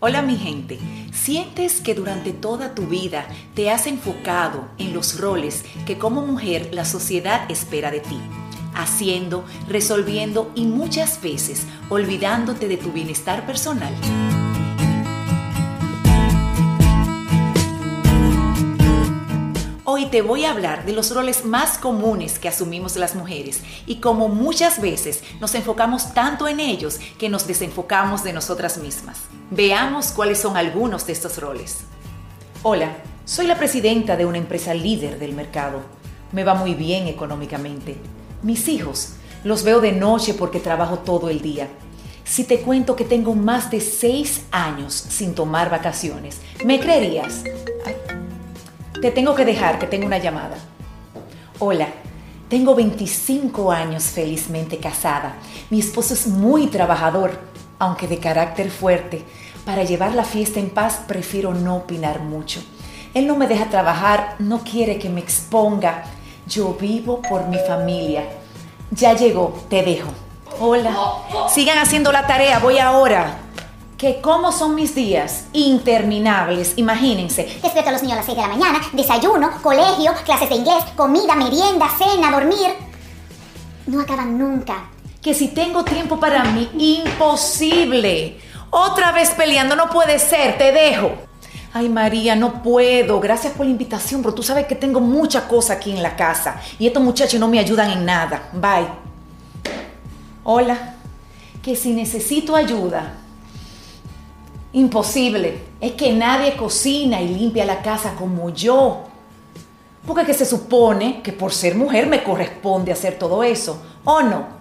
Hola mi gente, ¿sientes que durante toda tu vida te has enfocado en los roles que como mujer la sociedad espera de ti? Haciendo, resolviendo y muchas veces olvidándote de tu bienestar personal. Hoy te voy a hablar de los roles más comunes que asumimos las mujeres y cómo muchas veces nos enfocamos tanto en ellos que nos desenfocamos de nosotras mismas. Veamos cuáles son algunos de estos roles. Hola, soy la presidenta de una empresa líder del mercado. Me va muy bien económicamente. Mis hijos los veo de noche porque trabajo todo el día. Si te cuento que tengo más de seis años sin tomar vacaciones, ¿me creerías? Te tengo que dejar, que tengo una llamada. Hola, tengo 25 años felizmente casada. Mi esposo es muy trabajador, aunque de carácter fuerte. Para llevar la fiesta en paz prefiero no opinar mucho. Él no me deja trabajar, no quiere que me exponga. Yo vivo por mi familia. Ya llegó, te dejo. Hola. Sigan haciendo la tarea, voy ahora que cómo son mis días interminables, imagínense. Despierto a los niños a las 6 de la mañana, desayuno, colegio, clases de inglés, comida, merienda, cena, dormir. No acaban nunca. Que si tengo tiempo para mí, imposible. Otra vez peleando, no puede ser, te dejo. Ay María, no puedo. Gracias por la invitación, pero tú sabes que tengo mucha cosa aquí en la casa y estos muchachos no me ayudan en nada. Bye. Hola. Que si necesito ayuda, Imposible. Es que nadie cocina y limpia la casa como yo. Porque que se supone que por ser mujer me corresponde hacer todo eso, ¿o no?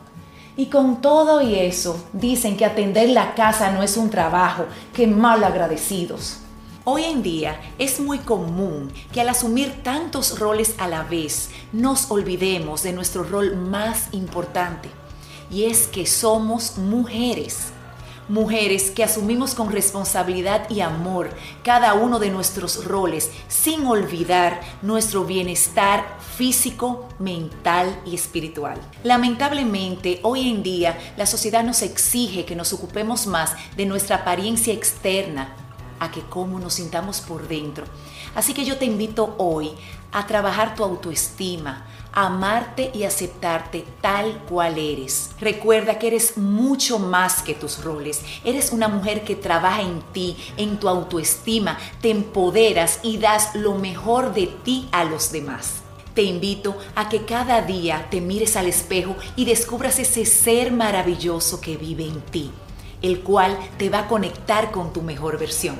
Y con todo y eso, dicen que atender la casa no es un trabajo, que mal agradecidos. Hoy en día es muy común que al asumir tantos roles a la vez nos olvidemos de nuestro rol más importante, y es que somos mujeres mujeres que asumimos con responsabilidad y amor cada uno de nuestros roles, sin olvidar nuestro bienestar físico, mental y espiritual. Lamentablemente, hoy en día la sociedad nos exige que nos ocupemos más de nuestra apariencia externa a que cómo nos sintamos por dentro. Así que yo te invito hoy a trabajar tu autoestima, amarte y aceptarte tal cual eres. Recuerda que eres mucho más que tus roles. Eres una mujer que trabaja en ti, en tu autoestima, te empoderas y das lo mejor de ti a los demás. Te invito a que cada día te mires al espejo y descubras ese ser maravilloso que vive en ti, el cual te va a conectar con tu mejor versión.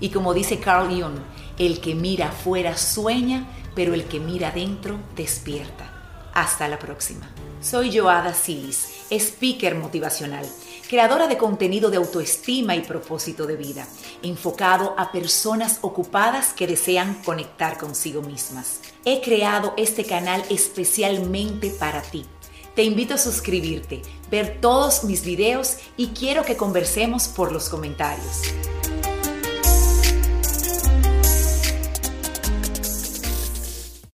Y como dice Carl Jung, el que mira afuera sueña, pero el que mira adentro despierta. Hasta la próxima. Soy Joada Silis, speaker motivacional, creadora de contenido de autoestima y propósito de vida, enfocado a personas ocupadas que desean conectar consigo mismas. He creado este canal especialmente para ti. Te invito a suscribirte, ver todos mis videos y quiero que conversemos por los comentarios.